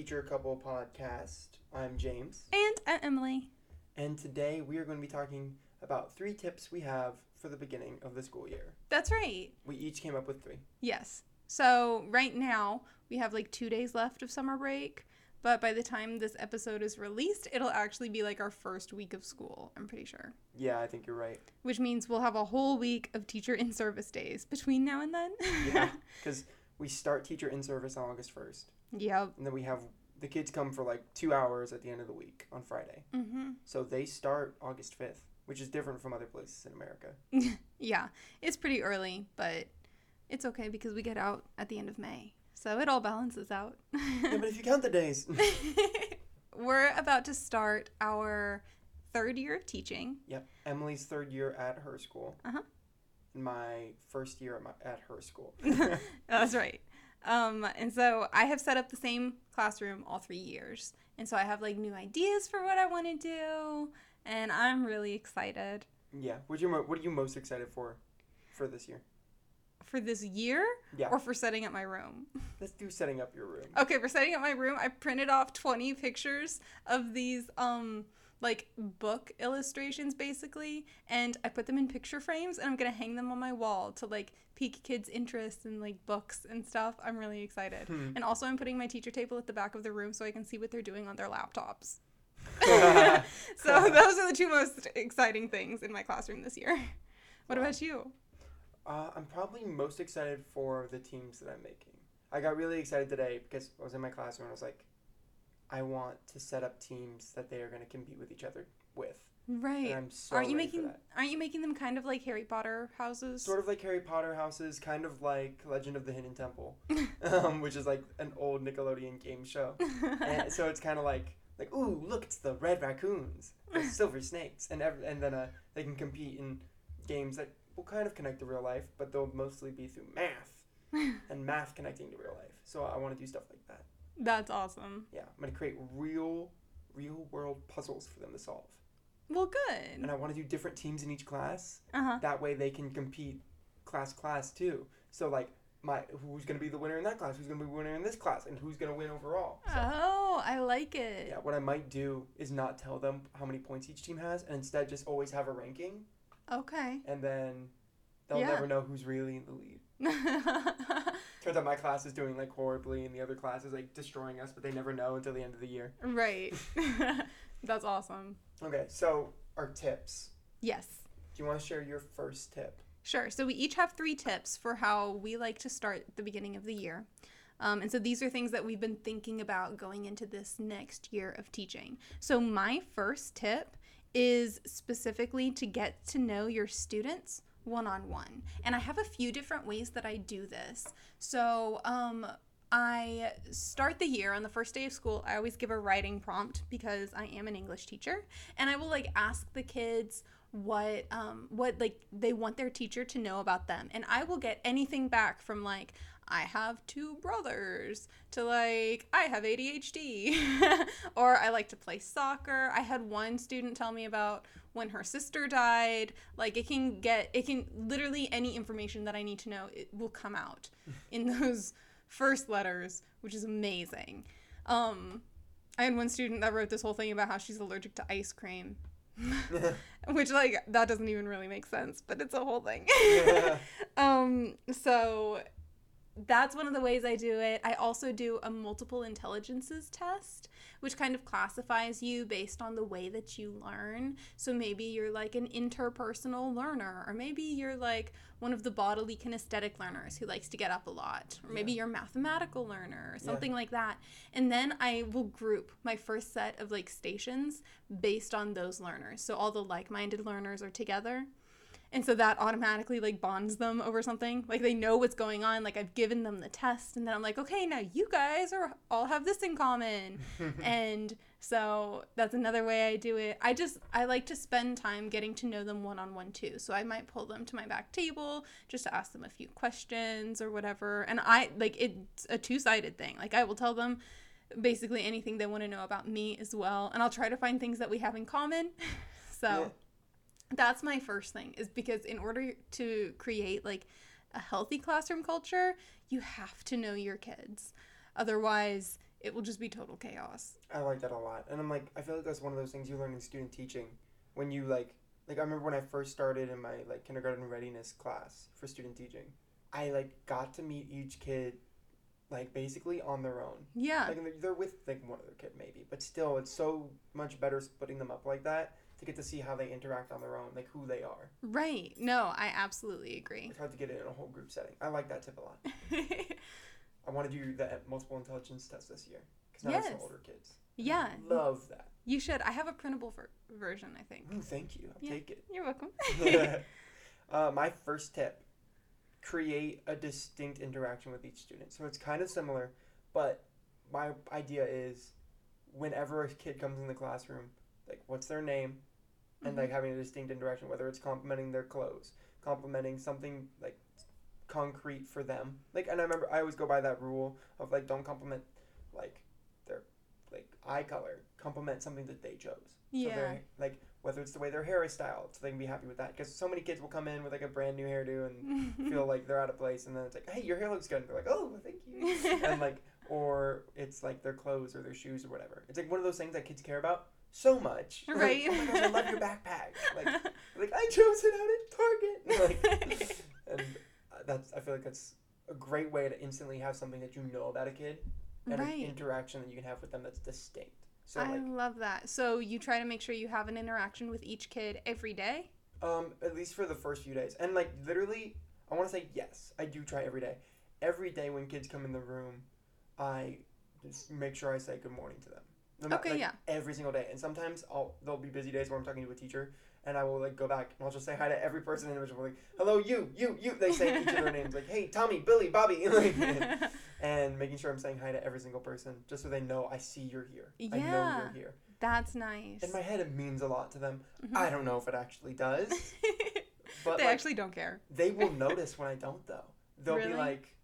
Teacher Couple podcast. I'm James. And I'm Emily. And today we are going to be talking about three tips we have for the beginning of the school year. That's right. We each came up with three. Yes. So right now we have like two days left of summer break. But by the time this episode is released, it'll actually be like our first week of school, I'm pretty sure. Yeah, I think you're right. Which means we'll have a whole week of teacher in service days between now and then. yeah, because we start teacher in service on August 1st. Yep. And then we have the kids come for like two hours at the end of the week on Friday. Mm-hmm. So they start August 5th, which is different from other places in America. yeah, it's pretty early, but it's okay because we get out at the end of May. So it all balances out. yeah, but if you count the days. We're about to start our third year of teaching. Yep. Emily's third year at her school. Uh-huh. My first year at, my, at her school. That's right. Um, and so I have set up the same classroom all three years. And so I have like new ideas for what I want to do. And I'm really excited. Yeah. What, you, what are you most excited for for this year? For this year? Yeah. Or for setting up my room? Let's do setting up your room. Okay, for setting up my room, I printed off 20 pictures of these um like book illustrations basically and I put them in picture frames and I'm to hang them on my wall to like pique kids' interest in like books and stuff. I'm really excited. Hmm. And also I'm putting my teacher table at the back of the room so I can see what they're doing on their laptops. so those are the two most exciting things in my classroom this year. What Wow. about you? Uh, I'm probably most excited for the teams that I'm making. I got really excited today because I was in my classroom and I was like, I want to set up teams that they are going to compete with each other with. Right. So aren't you making aren't you making them kind of like Harry Potter houses? Sort of like Harry Potter houses, kind of like Legend of the Hidden Temple, um, which is like an old Nickelodeon game show. and so it's kind of like like ooh look it's the red raccoons the silver snakes and ev- and then uh, they can compete in games that will kind of connect to real life but they'll mostly be through math and math connecting to real life so i want to do stuff like that That's awesome. yeah i'm going to create real real world puzzles for them to solve Well, good. and i want to do different teams in each class Uh huh. that way they can compete class class too so like my who's going to be the winner in that class who's going to be the winner in this class and who's going to win overall so Oh, I like it. Yeah, what I might do is not tell them how many points each team has, and instead just always have a ranking, Okay. and then they'll Yeah. never know who's really in the lead. Turns out my class is doing like horribly, and the other class is like destroying us, but they never know until the end of the year. right. That's awesome. Okay, so our tips. Yes. Do you want to share your first tip? Sure. So we each have three tips for how we like to start the beginning of the year. Um, and so these are things that we've been thinking about going into this next year of teaching. So my first tip is specifically to get to know your students one on one. And I have a few different ways that I do this. So, um, I start the year on the first day of school. I always give a writing prompt because I am an English teacher, and I will like ask the kids what um what like they want their teacher to know about them, and I will get anything back from like I have two brothers to like I have ADHD or I like to play soccer. I had one student tell me about when her sister died. Like it can get it can literally any information that I need to know it will come out in those first letters, which is amazing. Um I had one student that wrote this whole thing about how she's allergic to ice cream. which like that doesn't even really make sense, but it's a whole thing. um so that's one of the ways I do it. I also do a multiple intelligences test, which kind of classifies you based on the way that you learn. So maybe you're like an interpersonal learner, or maybe you're like one of the bodily kinesthetic learners who likes to get up a lot, or maybe you're a mathematical learner, or something like that. And then I will group my first set of like stations based on those learners. So all the like minded learners are together and so that automatically like bonds them over something. Like they know what's going on. Like i've given them the test and then i'm like okay now you guys are all have this in common. And so that's another way i do it. I just i like to spend time getting to know them one-on-one too. So i might pull them to my back table just to ask them a few questions or whatever. And i like it's a two-sided thing. Like i will tell them basically anything they want to know about me as well and i'll try to find things that we have in common. So Yeah. That's my first thing is because in order to create like a healthy classroom culture you have to know your kids otherwise it will just be total chaos. I like that a lot, and I'm like, I feel like that's one of those things you learn in student teaching, when you like, like I remember when I first started in my like kindergarten readiness class for student teaching, I like got to meet each kid, like basically on their own. Yeah. Like they're, they're with like one other kid maybe, but still, it's so much better splitting them up like that to get to see how they interact on their own, like who they are. Right. No, I absolutely agree. It's hard to get it in a whole group setting. I like that tip a lot. I want to do the multiple intelligence test this year because now it's Yes. the older kids. yeah. Love that. You should. I have a printable ver- version, I think. Ooh, thank you. I'll Yeah. take it. You're welcome. uh, my first tip create a distinct interaction with each student. So it's kind of similar, but my idea is whenever a kid comes in the classroom, like what's their name, and like mm-hmm. having a distinct interaction, whether it's complimenting their clothes, complimenting something like concrete for them. Like, and I remember I always go by that rule of like don't compliment like their like eye color, compliment something that they chose. So Yeah. they're, like whether it's the way their hair is styled, so they can be happy with that. Because so many kids will come in with like a brand new hairdo and feel like they're out of place, and then it's like, hey, your hair looks good. And they're like, oh, thank you. and like, or it's like their clothes or their shoes or whatever. It's like one of those things that kids care about so much. Like, Right. oh my gosh, I love your backpack. Like, like I chose it out at Target. Like, and uh, that's I feel like that's a great way to instantly have something that you know about a kid and an interaction that you can have with them that's distinct. So I like, love that. So you try to make sure you have an interaction with each kid every day. Um, at least for the first few days. And like literally, I want to say yes, I do try every day. Every day when kids come in the room, I just make sure I say good morning to them. No Okay, like, yeah. Every single day. And sometimes I'll there'll be busy days where I'm talking to a teacher and I will like go back and I'll just say hi to every person individually. Like, Hello, you, you, you. They say each of their names like, Hey, Tommy, Billy, Bobby, like, and making sure I'm saying hi to every single person just so they know I see you're here. I know you're here. That's nice. In my head, it means a lot to them. Mhm. I don't know if it actually does, but they like, actually don't care. they will notice when I don't though. They'll Really? be like,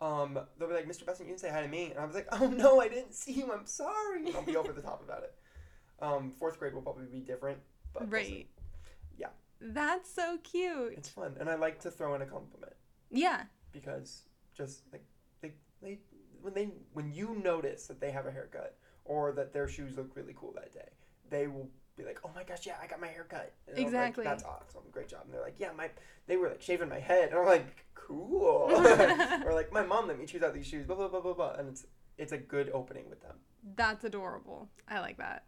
um, they'll be like, Mr. Besson, you didn't say hi to me, and I was like, oh no, I didn't see you. I'm sorry. And I'll be over the top about it. Um, fourth grade will probably be different, but right. Yeah. That's so cute. it's fun, and I like to throw in a compliment Yeah. because just like they, they when they when you notice that they have a haircut or that their shoes look really cool that day, they will be like, "Oh my gosh, yeah, I got my hair cut." And I'll like, Exactly. That's awesome, great job. And they're like, "Yeah, my they were like shaving my head," and I'm like, "Cool." or like, "My mom let me choose out these shoes." Blah blah blah blah blah. And it's it's a good opening with them. That's adorable. I like that.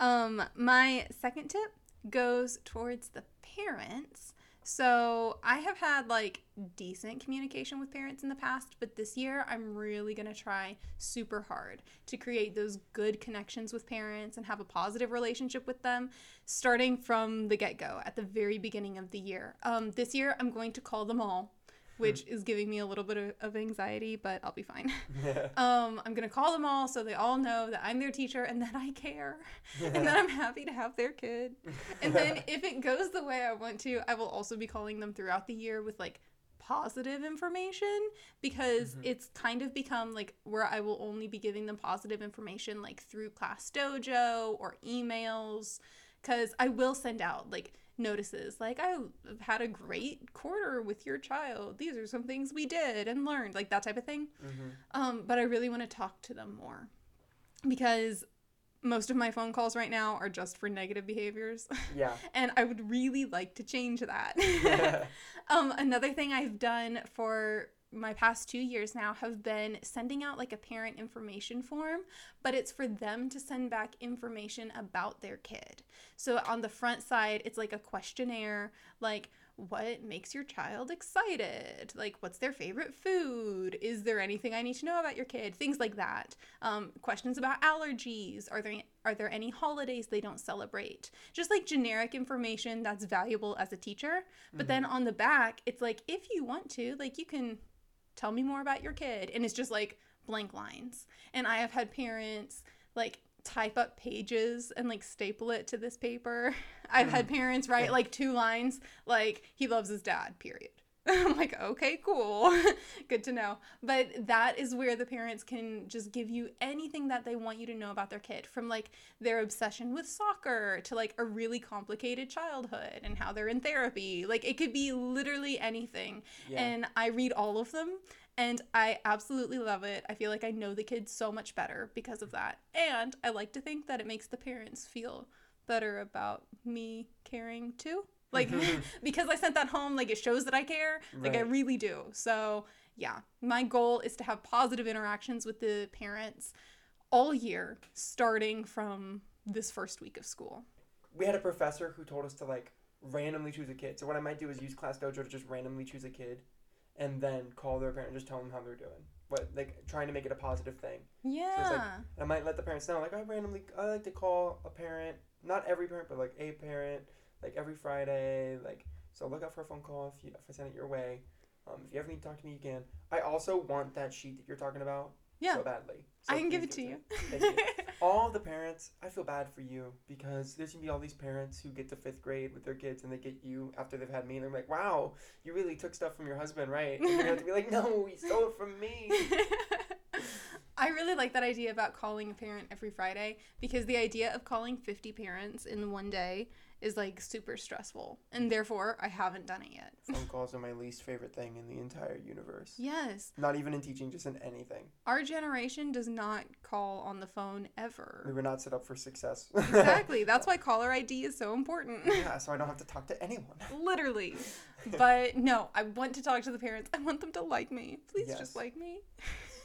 Um, my second tip goes towards the parents. So I have had like decent communication with parents in the past, but this year I'm really gonna try super hard to create those good connections with parents and have a positive relationship with them, starting from the get go at the very beginning of the year. Um, this year I'm going to call them all, which is giving me a little bit of, of anxiety, but I'll be fine. Um, I'm gonna call them all so they all know that I'm their teacher and that I care and that I'm happy to have their kid. And then if it goes the way I want to, I will also be calling them throughout the year with like positive information because Mhm. it's kind of become like where I will only be giving them positive information like through Class Dojo or emails because I will send out like notices like I've had a great quarter with your child. These are some things we did and learned, like that type of thing. hmm Um, but I really want to talk to them more because most of my phone calls right now are just for negative behaviors, Yeah. and I would really like to change that. um, another thing I've done for my past two years now have been sending out like a parent information form, but it's for them to send back information about their kid. So on the front side, it's like a questionnaire, like what makes your child excited? Like, what's their favorite food? Is there anything I need to know about your kid? Things like that. Um, questions about allergies. Are there are there any holidays they don't celebrate? Just like generic information that's valuable as a teacher. But then on the back, it's like if you want to, like you can tell me more about your kid, and it's just like blank lines. And I have had parents like type up pages and like staple it to this paper. I've had mm. parents write like two lines like he loves his dad, period. I'm like, okay, cool. Good to know. But that is where the parents can just give you anything that they want you to know about their kid from like their obsession with soccer to like a really complicated childhood and how they're in therapy. Like it could be literally anything. Yeah. And I read all of them And I absolutely love it. I feel like I know the kids so much better because of that. And I like to think that it makes the parents feel better about me caring too. Like, because I sent that home, like, it shows that I care. Like, I really do. So, yeah, my goal is to have positive interactions with the parents all year, starting from this first week of school. we had a professor who told us to like randomly choose a kid. So what I might do is use Class Dojo to just randomly choose a kid, and then call their parent and just tell them how they're doing. But like trying to make it a positive thing. Yeah. And I might let the parents know like I randomly I like to call a parent, not every parent, but like a parent, like every Friday. Like so look out for a phone call if you if I send it your way. Um, if you ever need to talk to me, you can. I also want that sheet that you're talking about Yeah. so badly. So I can give it to you. Thank you. all the parents, I feel bad for you because there's gonna be all these parents who get to fifth grade with their kids and they get you after they've had me and they're like, "Wow, you really took stuff from your husband, right?" And you have to be like, "No, he stole it from me." I really like that idea about calling a parent every Friday because the idea of calling 50 parents in one day is like super stressful. And therefore, I haven't done it yet. Phone calls are my least favorite thing in the entire universe. Yes. Not even in teaching, just in anything. Our generation does not call on the phone ever. We were not set up for success. exactly. That's why caller ID is so important. yeah, so I don't have to talk to anyone. Literally. But no, I want to talk to the parents. I want them to like me. Please Yes. just like me.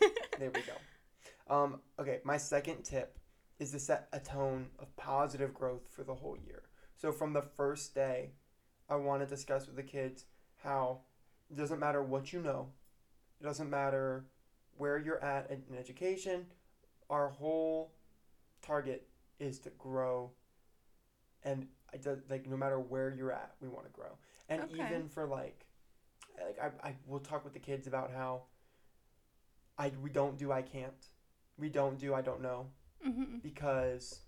There we go. Um, okay, my second tip is to set a tone of positive growth for the whole year. So from the first day, I want to discuss with the kids how it doesn't matter what you know, it doesn't matter where you're at in education. Our whole target is to grow, and I do, like no matter where you're at, we want to grow. And Okay. even for like, like I, I will talk with the kids about how I we don't do I can't, we don't do I don't know hmm because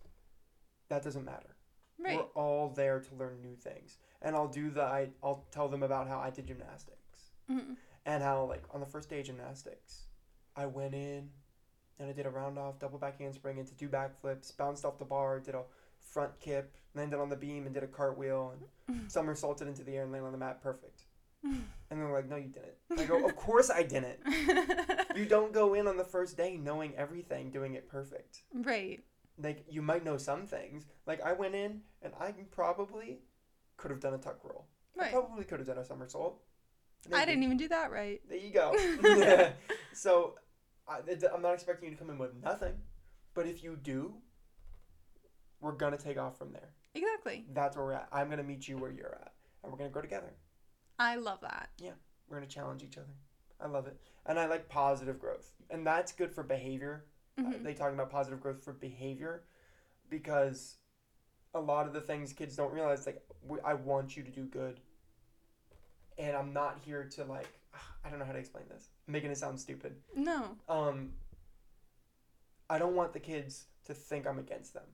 that doesn't matter. Right. We're all there to learn new things, and I'll do the I I'll tell them about how I did gymnastics hmm and how like on the first day of gymnastics, I went in and I did a round off double back handspring into two backflips, bounced off the bar, did a front kip, landed on the beam and did a cartwheel and mm. somersaulted into the air and landed on the mat perfect. Mm. And they're like, "No, you didn't." I go, "Of course I didn't." You don't go in on the first day knowing everything, doing it perfect. right. Like you might know some things. Like I went in and I probably could have done a tuck roll. I Right. probably could have done a somersault. I didn't even do that right. There you go. so I, I'm not expecting you to come in with nothing, but if you do, we're gonna take off from there. Exactly. That's where we're at. I'm gonna meet you where you're at, and we're gonna grow together. I love that. Yeah, we're gonna challenge each other. I love it, and I like positive growth, and that's good for behavior. Uh, Mhm. they talking about positive growth for behavior, because a lot of the things kids don't realize, like we, I want you to do good, and I'm not here to like I don't know how to explain this. Making it sound stupid. No. um, I don't want the kids to think I'm against them.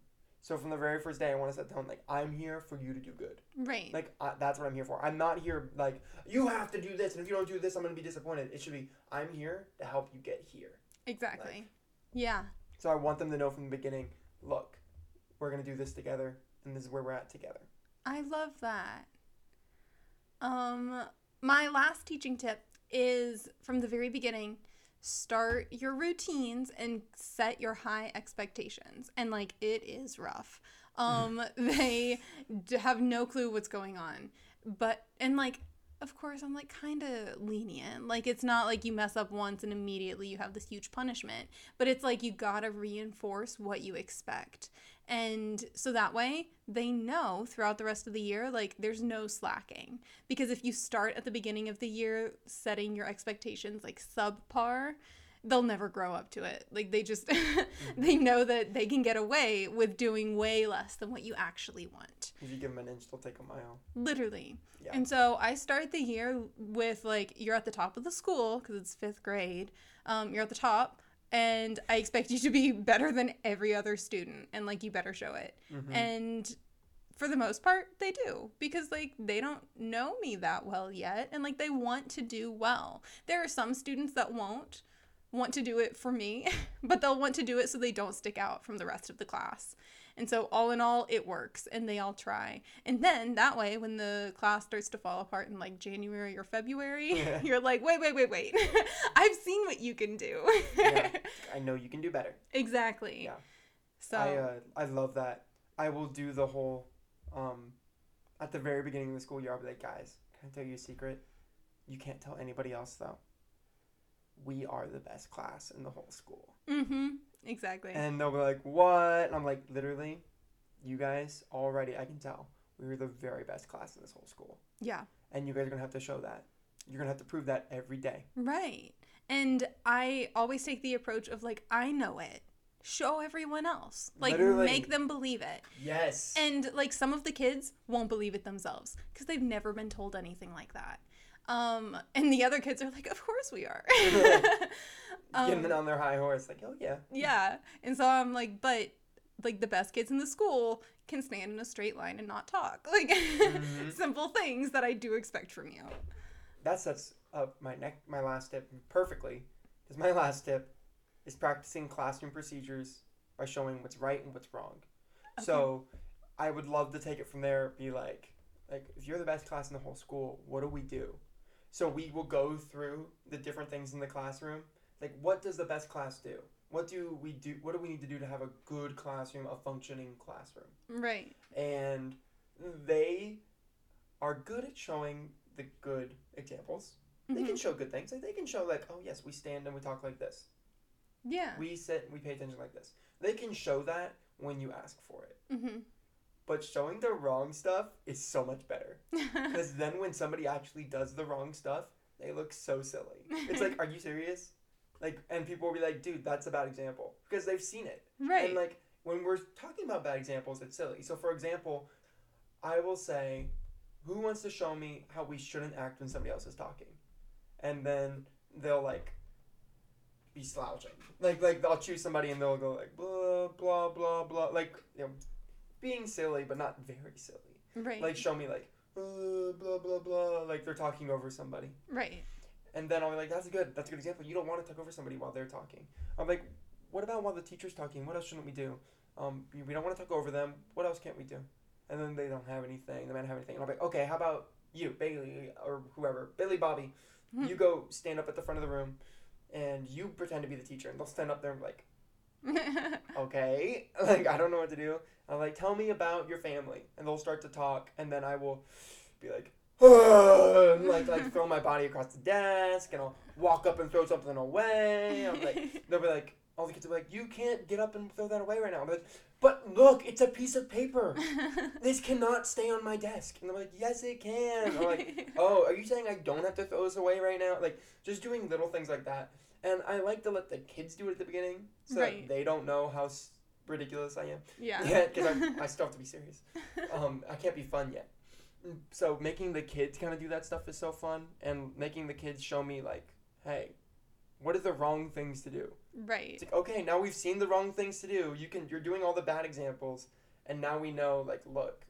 So from the very first day, I want to set the tone like I'm here for you to do good. Right. Like I, that's what I'm here for. I'm not here like you have to do this, and if you don't do this, I'm gonna be disappointed. It should be I'm here to help you get here. exactly. yeah. So I want them to know from the beginning. Look, we're gonna do this together, and this is where we're at together. I love that. Um, my last teaching tip is from the very beginning start your routines and set your high expectations. And like it is rough. Um, they have no clue what's going on. But, and like, of course, I'm like kind of lenient. Like, it's not like you mess up once and immediately you have this huge punishment, but it's like you gotta reinforce what you expect. And so that way they know throughout the rest of the year, like, there's no slacking. Because if you start at the beginning of the year setting your expectations like subpar, they'll never grow up to it. Like, they just, they know that they can get away with doing way less than what you actually want. If you give them an inch, they'll take a mile. Literally. Yeah. And so I start the year with like, you're at the top of the school because it's fifth grade. Um, you're at the top, and I expect you to be better than every other student, and like, you better show it. Mhm. And for the most part, they do because like they don't know me that well yet, and like they want to do well. There are some students that won't want to do it for me, but they'll want to do it so they don't stick out from the rest of the class. And so all in all, it works and they all try. And then that way, when the class starts to fall apart in like January or February, Yeah. you're like, wait, wait, wait, wait. I've seen what you can do. Yeah. I know you can do better. exactly. Yeah. So I uh, I love that. I will do the whole um at the very beginning of the school year I'll be like, guys, can I tell you a secret? You can't tell anybody else though. We are the best class in the whole school. mm-hmm. Exactly. And they'll be like, What? And I'm like, literally, you guys already I can tell. We were the very best class in this whole school. yeah. And you guys are gonna have to show that. You're gonna have to prove that every day. Right. And I always take the approach of like, I know it. Show everyone else. Like, Literally. make them believe it. Yes. And like, some of the kids won't believe it themselves because they've never been told anything like that. Um, and the other kids are like, of course we are. Getting um, on their high horse, like, oh yeah. yeah. And so I'm like, but like the best kids in the school can stand in a straight line and not talk. Like, Mhm. simple things that I do expect from you. that sets up my neck my last tip perfectly because my last tip is practicing classroom procedures by showing what's right and what's wrong so i would love to take it from there be like like if you're the best class in the whole school what do we do so we will go through the different things in the classroom like what does the best class do what do we do what do we need to do to have a good classroom a functioning classroom Right. and they are good at showing the good examples. They can Mhm. show good things. Like they can show like, oh yes, we stand and we talk like this. Yeah. We sit and we pay attention like this. They can show that when you ask for it. Mm-hmm. But showing the wrong stuff is so much better. Because then when somebody actually does the wrong stuff, they look so silly. It's like, are you serious? Like, and people will be like, dude, that's a bad example because they've seen it. right. And like when we're talking about bad examples, it's silly. So for example, I will say, "Who wants to show me how we shouldn't act when somebody else is talking?" And then they'll like be slouching. Like like I'll choose somebody and they'll go like blah blah blah blah like you know, being silly but not very silly. right. Like show me like uh, blah blah blah like they're talking over somebody. right. And then I'll be like, that's a good, that's a good example. You don't want to talk over somebody while they're talking. I'm like, what about while the teacher's talking? What else shouldn't we do? Um, we don't want to talk over them. What else can't we do? And then they don't have anything. They might not have anything. And I'll be like, okay, how about you, Bailey, or whoever, Billy, Bobby? Hmm. You go stand up at the front of the room, and you pretend to be the teacher. And they'll stand up there and be like, okay, like I don't know what to do. I'm like, tell me about your family, and they'll start to talk, and then I will be like, and like like throw my body across the desk, and I'll walk up and throw something away. I'm like, they'll be like, all the kids will be like, you can't get up and throw that away right now. I'm like, but look, it's a piece of paper. This cannot stay on my desk. And they're like, yes, it can. I'm like, oh, are you saying I don't have to throw this away right now? Like, just doing little things like that. And I like to let the kids do it at the beginning so Right. that they don't know how ridiculous I am. yeah. Yeah, because I, I still have to be serious. Um, I can't be fun yet. So making the kids kind of do that stuff is so fun, and making the kids show me like, hey, what are the wrong things to do? right. It's like okay, now we've seen the wrong things to do. You can you're doing all the bad examples, and now we know like, look,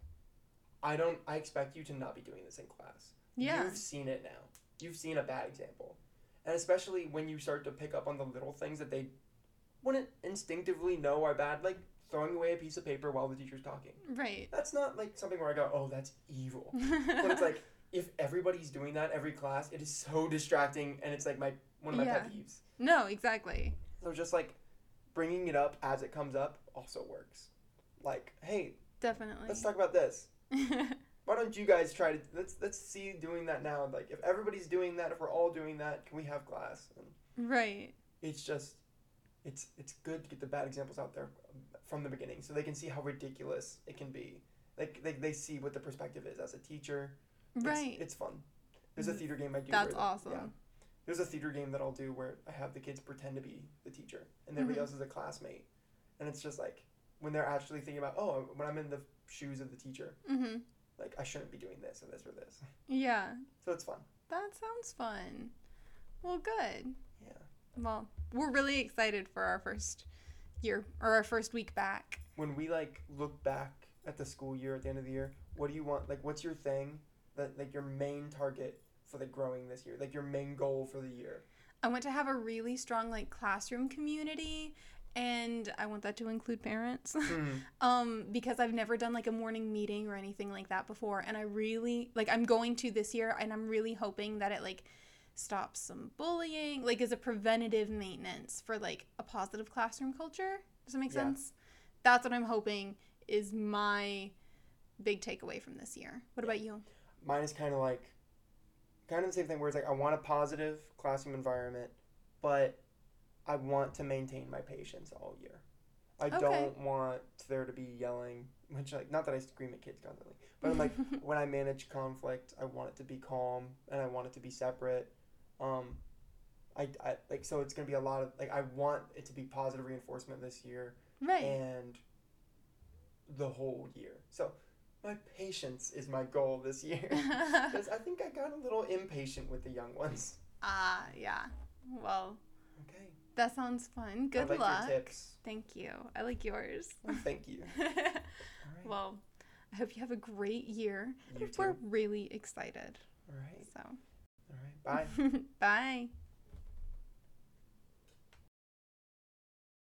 I don't. I expect you to not be doing this in class. Yeah. You've seen it now. You've seen a bad example. And especially when you start to pick up on the little things that they wouldn't instinctively know are bad, like throwing away a piece of paper while the teacher's talking. Right. That's not like something where I go, oh, that's evil. but it's like, if everybody's doing that every class, it is so distracting and it's like my one of my pet peeves. no, exactly. So just like bringing it up as it comes up also works. Like, hey, Definitely. let's talk about this. Why don't you guys try to let's let's see doing that now? Like if everybody's doing that, if we're all doing that, can we have class? And right. it's just it's it's good to get the bad examples out there from the beginning so they can see how ridiculous it can be. Like they, they see what the perspective is as a teacher. It's, Right. It's fun. There's a theater game I do. That's where awesome. yeah. There's a theater game that I'll do where I have the kids pretend to be the teacher and everybody Mhm. else is a classmate. And it's just like when they're actually thinking about, oh, when I'm in the shoes of the teacher, Mhm. like I shouldn't be doing this or this or this. Yeah. So it's fun. That sounds fun. Well, good. Yeah. Well, we're really excited for our first year or our first week back. When we like look back at the school year at the end of the year, what do you want? Like, what's your thing that like your main target for the growing this year? Like your main goal for the year? I want to have a really strong like classroom community and I want that to include parents. Mhm. um because I've never done like a morning meeting or anything like that before and I really like I'm going to this year and I'm really hoping that it like stops some bullying, like is a preventative maintenance for like a positive classroom culture. Does that make Yeah. sense? That's what I'm hoping is my big takeaway from this year. What about you? Mine is kind of like, kind of the same thing where it's like I want a positive classroom environment, but I want to maintain my patience all year. I Okay. don't want there to be yelling, which like not that I scream at kids constantly, but I'm like when I manage conflict, I want it to be calm and I want it to be separate. Um, I, I like so it's gonna be a lot of like I want it to be positive reinforcement this year right. and the whole year. So my patience is my goal this year. Because I think I got a little impatient with the young ones. Ah, yeah. Well, Okay. that sounds fun. Good I like luck. your tips. Thank you. I like yours. Well, thank you. Right. well, I hope you have a great year. You We're too. really excited. All right. So. Bye. bye.